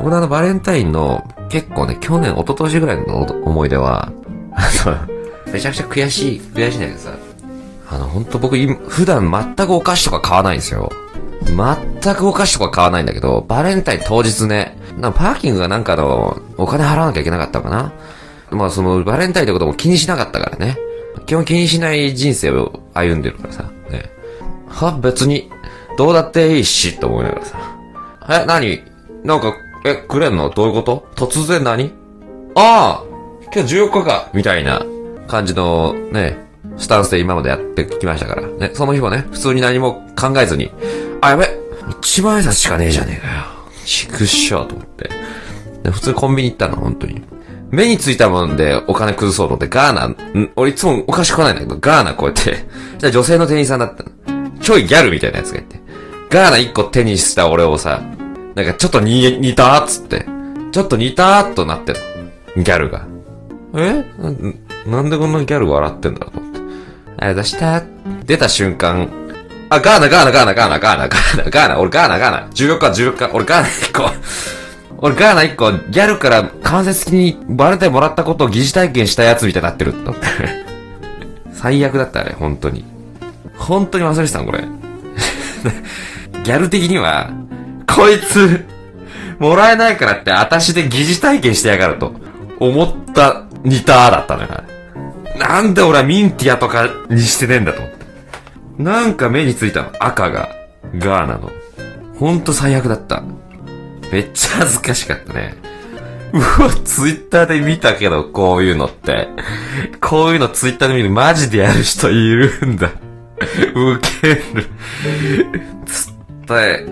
僕のあのバレンタインの結構ね、去年、一昨年ぐらいの思い出は、あの、めちゃくちゃ悔しい、悔しいんだけどさ、あの、本当僕、普段全くお菓子とか買わないんですよ。全くお菓子とか買わないんだけど、バレンタイン当日ね、なんパーキングがなんかの、お金払わなきゃいけなかったのかなまあその、バレンタインってことも気にしなかったからね。基本気にしない人生を歩んでるからさ。ね。は、別に、どうだっていいし、と思いながらさ。え、何？なんか、え、くれんの？どういうこと？突然何？ああ今日14日かみたいな感じのね、スタンスで今までやってきましたから。ね、その日もね、普通に何も考えずに、あ、やべ一万円札しかねえじゃねえかよ。ちくっしょと思って。で普通コンビニ行ったの、本当に。目についたもんでお金崩そうと思って、ガーナ、ん？俺いつもおかしくないんだけど、ガーナこうやって、じゃ女性の店員さんだったの。ちょいギャルみたいなやつがいて。ガーナ一個手にした俺をさ、なんかちょっと似、似たーっつって。ちょっと似たーっとなっての。ギャルが。え？ななんでこんなギャル笑ってんだろうと思って。あれ出した出た瞬間、あ、ガーナ、ガーナ、ガーナ、ガーナ、ガーナ、ガーナ、ガーナ、俺ガーナ、ガーナ、14日、14日、俺ガーナ1個、俺ガーナ1個、ギャルから間接的にバレンタインもらったことを疑似体験したやつみたいになってる。最悪だったあれ、本当に。本当に忘れてたの、これ。ギャル的には、こいつ、もらえないからって、私で疑似体験してやがると、思った、似ただったのよ。なんで俺はミンティアとかにしてねえんだと思って。なんか目についたの。赤が、ガーナの。ほんと最悪だった。めっちゃ恥ずかしかったね。うわ、ツイッターで見たけど、こういうのって。こういうのツイッターで見るマジでやる人いるんだ。ウケる。つって、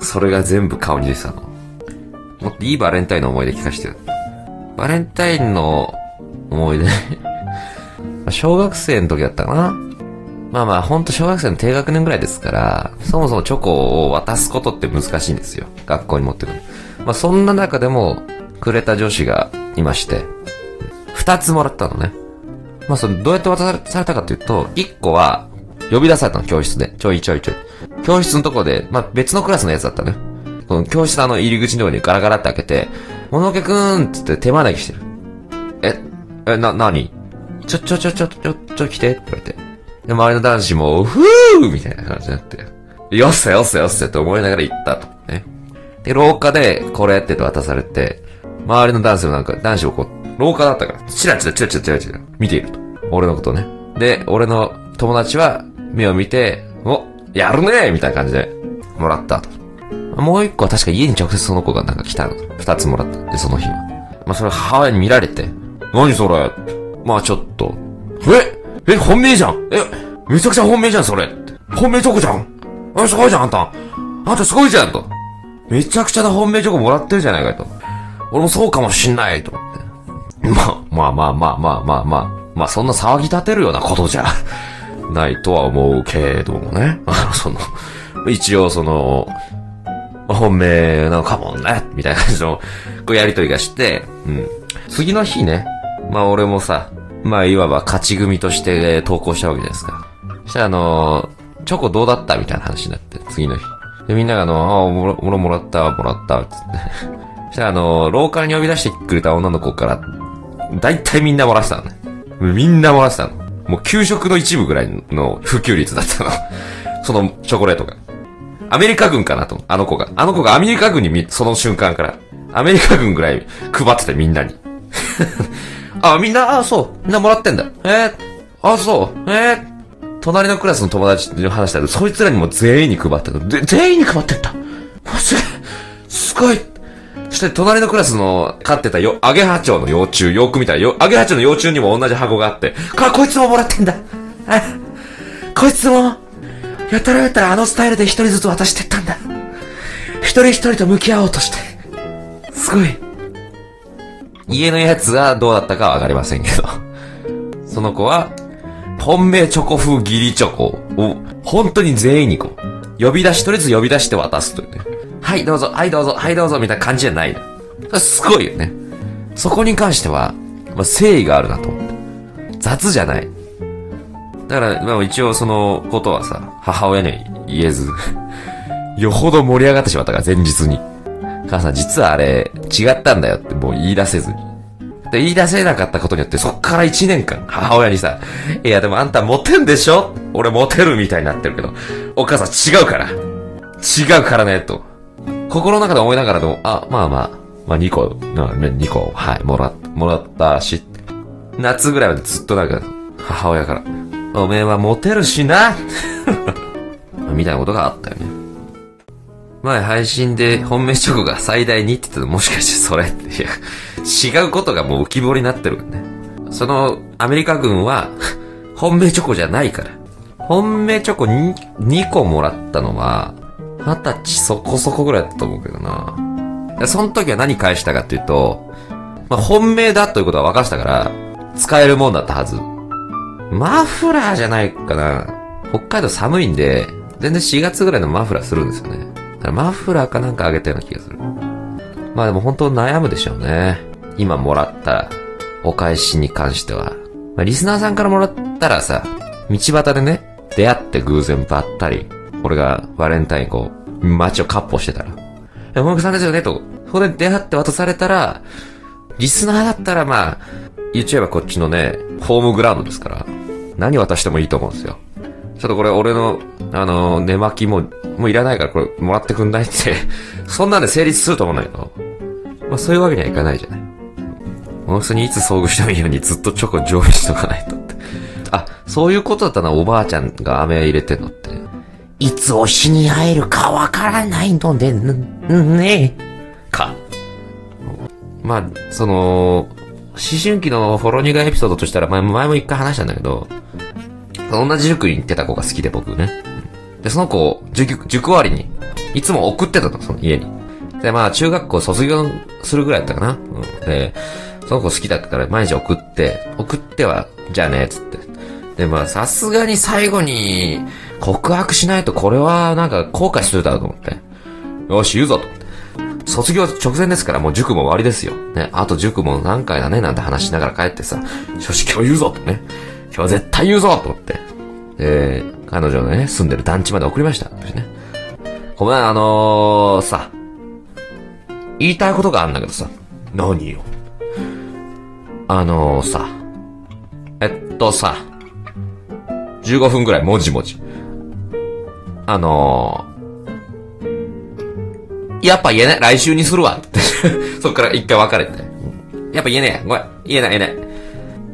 それが全部顔に出てたの。もっといいバレンタインの思い出聞かしてよ。バレンタインの思い出 小学生の時だったかなまあまあ、ほんと小学生の低学年ぐらいですから、そもそもチョコを渡すことって難しいんですよ。学校に持ってくる。まあそんな中でも、くれた女子がいまして、二つもらったのね。まあその、どうやって渡されたかというと、一個は、呼び出されたの、教室で。ちょいちょいちょい。教室のとこで、まあ別のクラスのやつだったね。この教室のあの入り口のとこにガラガラって開けて、ものけくんつって手招きしてる。え、え、な、なにちょ、ちょ、ちょ、ちょ、ちょ、ちょ、来てって言われて。で、周りの男子も、ふーみたいな感じになって、よっせよっせよっせって思いながら行ったと。ね。で、廊下で、これって渡されて、周りの男子もなんか、男子をこう、廊下だったから、チラチラチラチラチラチラ見ていると。俺のことね。で、俺の友達は、目を見て、お、やるねみたいな感じで、もらったと。もう一個は確か家に直接その子がなんか来たの。二つもらった。で、その日は。まあ、それ母親に見られて、何それ？まあちょっと、え？え、本命じゃん？え、めちゃくちゃ本命じゃん、それ本命チョコじゃん？あ、すごいじゃん、あんたあんたすごいじゃん、と。めちゃくちゃな本命チョコもらってるじゃないかと。俺もそうかもしんない、と思って。まあ、まあまあまあまあまあまあ、まあそんな騒ぎ立てるようなことじゃないとは思うけどもね。あの、その、一応その、本命なのかもね、みたいな感じの、こうやりとりがして、うん。次の日ね、まあ俺もさ、まあいわば勝ち組として投稿したわけじゃないですか。そしたらあの、チョコどうだったみたいな話になって、次の日。で、みんながあの、あ、もら、もらった、もらった、つって。そしたらあの、廊下に呼び出してくれた女の子から、だいたいみんな漏らしたのね。みんな漏らしたの。もう給食の一部ぐらいの普及率だったの。そのチョコレートが。アメリカ軍かなと、あの子が。あの子がアメリカ軍にその瞬間から、アメリカ軍ぐらい配っててみんなに。あ、みんな、あ、そう。みんなもらってんだ。えー、あ、そう。えー、隣のクラスの友達に話したら、そいつらにも全員に配ってた。で、全員に配ってった。すげえ。すごい。そして隣のクラスの飼ってたよ、アゲハチョウの幼虫、よく見たらよ、アゲハチョウの幼虫にも同じ箱があって、か、こいつももらってんだ。あ、こいつも、やたらやったらあのスタイルで一人ずつ渡してったんだ。一人一人と向き合おうとして。すごい。家のやつはどうだったかわかりませんけど。その子は、本命チョコ風ギリチョコを、本当に全員にこう、呼び出し、とりあえず呼び出して渡すというね。はい、どうぞ、はいどうぞ、はいどうぞ、みたいな感じじゃないすごいよね。そこに関しては、まあ、誠意があるなと思って。雑じゃない。だから、まあ一応そのことはさ、母親には言えず よほど盛り上がってしまったから、前日に。母さん実はあれ違ったんだよってもう言い出せずに。で、言い出せなかったことによって、そっから1年間、母親にさ、いやでもあんたモテんでしょ？俺モテるみたいになってるけど、お母さん違うから。違うからね、と。心の中で思いながらでも、あ、まあまあ、まあ2個、2個、はい、もら、もらったし、夏ぐらいまでずっとなんか、母親から、おめえはモテるしな みたいなことがあったよね。前配信で本命チョコが最大2って言ったのもしかしてそれって、いや、違うことがもう浮き彫りになってるね。その、アメリカ軍は、本命チョコじゃないから。本命チョコ 2, 2個もらったのは、二十歳そこそこぐらいだったと思うけどな。その時は何返したかっていうと、まあ、本命だということは分かしたから、使えるもんだったはず。マフラーじゃないかな。北海道寒いんで、全然4月ぐらいのマフラーするんですよね。だからマフラーかなんかあげたような気がする。まあでも本当悩むでしょうね。今もらったお返しに関しては。まあ、リスナーさんからもらったらさ、道端でね、出会って偶然ばったり、俺がバレンタインこう、街をカッポしてたら、え、もぐさんですよねと、そこで出会って渡されたら、リスナーだったらまあ、言っちゃえばこっちのね、ホームグラウンドですから、何渡してもいいと思うんですよ。ちょっとこれ俺の、あの、寝巻きも、もういらないからこれもらってくんないってそんなんで成立すると思うんだけど、まあそういうわけにはいかないじゃない。この人にいつ遭遇してもいいようにずっとチョコ常備しとかないとって。あ、そういうことだったな、おばあちゃんが飴入れてんのって。いつ推しに会えるかわからないので、ね、か。まあ、その、思春期のフォロニガエピソードとしたら、前も一回話したんだけど、同じ塾に行ってた子が好きで僕ね。で、その子、塾、塾終わりに、いつも送ってたの、その家に。で、まあ、中学校卒業するぐらいだったかな。うん。で、その子好きだったから毎日送って、送っては、じゃあね、つって。で、まあ、さすがに最後に、告白しないとこれはなんか後悔するだろうと思って。よし、言うぞと。卒業直前ですからもう塾も終わりですよ。ね、あと塾も何回だねなんて話しながら帰ってさ、よし、今日言うぞとね。今日絶対言うぞと思って。で、彼女のね、住んでる団地まで送りました。ごめん、あのー、さ、言いたいことがあるんだけどさ。何よ。あのー、さ、えっとさ、15分くらいもじもじ。あのー、やっぱ言えない。来週にするわ。って。そっから一回別れて。やっぱ言えねえ。ごめん。言えない言えない。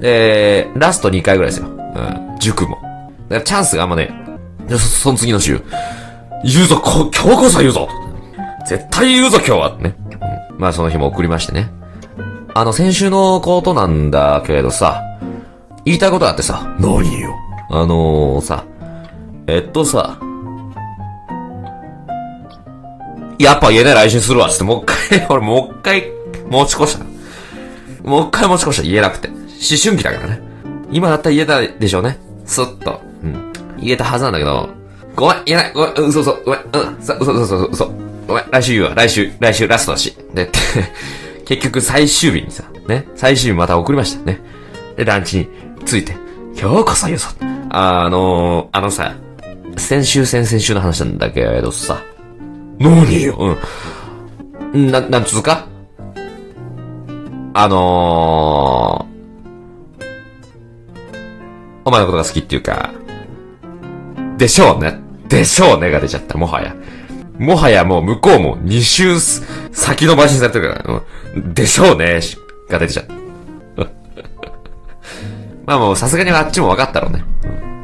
で、ラスト2回ぐらいですよ。うん。塾も。だからチャンスがあんまね、そ、その次の週、言うぞ、こ、今日こそ言うぞ絶対言うぞ、今日はね。うん、まあその日も送りましてね。あの、先週のことなんだけどさ、言いたいことあってさ、何よ。あのー、さ、えっとさ、やっぱ言えない来週するわ、つって、もう一回、俺もう一回持ち越した。もう一回持ち越した、言えなくて。思春期だからね。今だったら言えたでしょうね。スッと。うん。言えたはずなんだけど、ごめん、言えない、ごめん、嘘嘘、ごめん、うん、さ、嘘嘘嘘嘘。ごめん、来週言うわ、来週、来週ラストだし。で、結局最終日にさ、ね、最終日また送りましたね。で、ランチについて、今日こそ言うぞ。あのー、あのさ、先週先々週の話なんだけどさ。何よ？うん。な、なんつうか？あのー、お前のことが好きっていうか、でしょうね？でしょうね？が出ちゃった、もはや。もはやもう向こうも2週先延ばしにされてるから、うん、でしょうね？が出てちゃった。まあもうさすがにあっちも分かったろうね。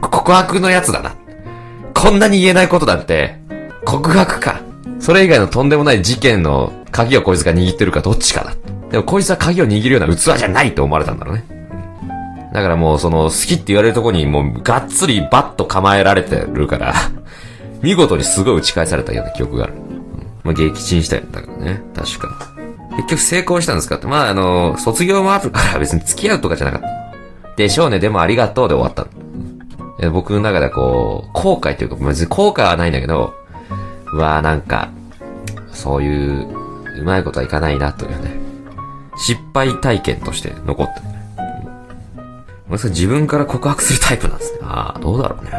告白のやつだな。こんなに言えないことなんて、告白か。それ以外のとんでもない事件の鍵をこいつが握ってるかどっちかだ。でもこいつは鍵を握るような器じゃないと思われたんだろうね。だからもうその好きって言われるとこにもうがっつりバッと構えられてるから 見事にすごい打ち返されたような記憶がある。うん、まあ撃沈したんだからね。確か結局成功したんですかって。まああの、卒業もあるから別に付き合うとかじゃなかった。でしょうね、でもありがとうで終わったの。僕の中ではこう、後悔というか、別に後悔はないんだけど、うわなんか、そういう、うまいことはいかないなというね。失敗体験として残ってる。自分から告白するタイプなんですね。ああ、どうだろうね。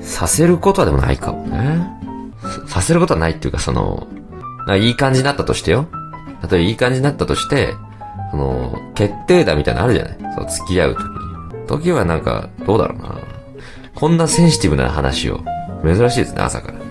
させることはでもないかもね。させることはないっていうか、その、いい感じになったとしてよ。例えばいい感じになったとして、その、決定打みたいなのあるじゃない？そう、付き合う時に。時はなんか、どうだろうな。こんなセンシティブな話を。珍しいですね、朝から。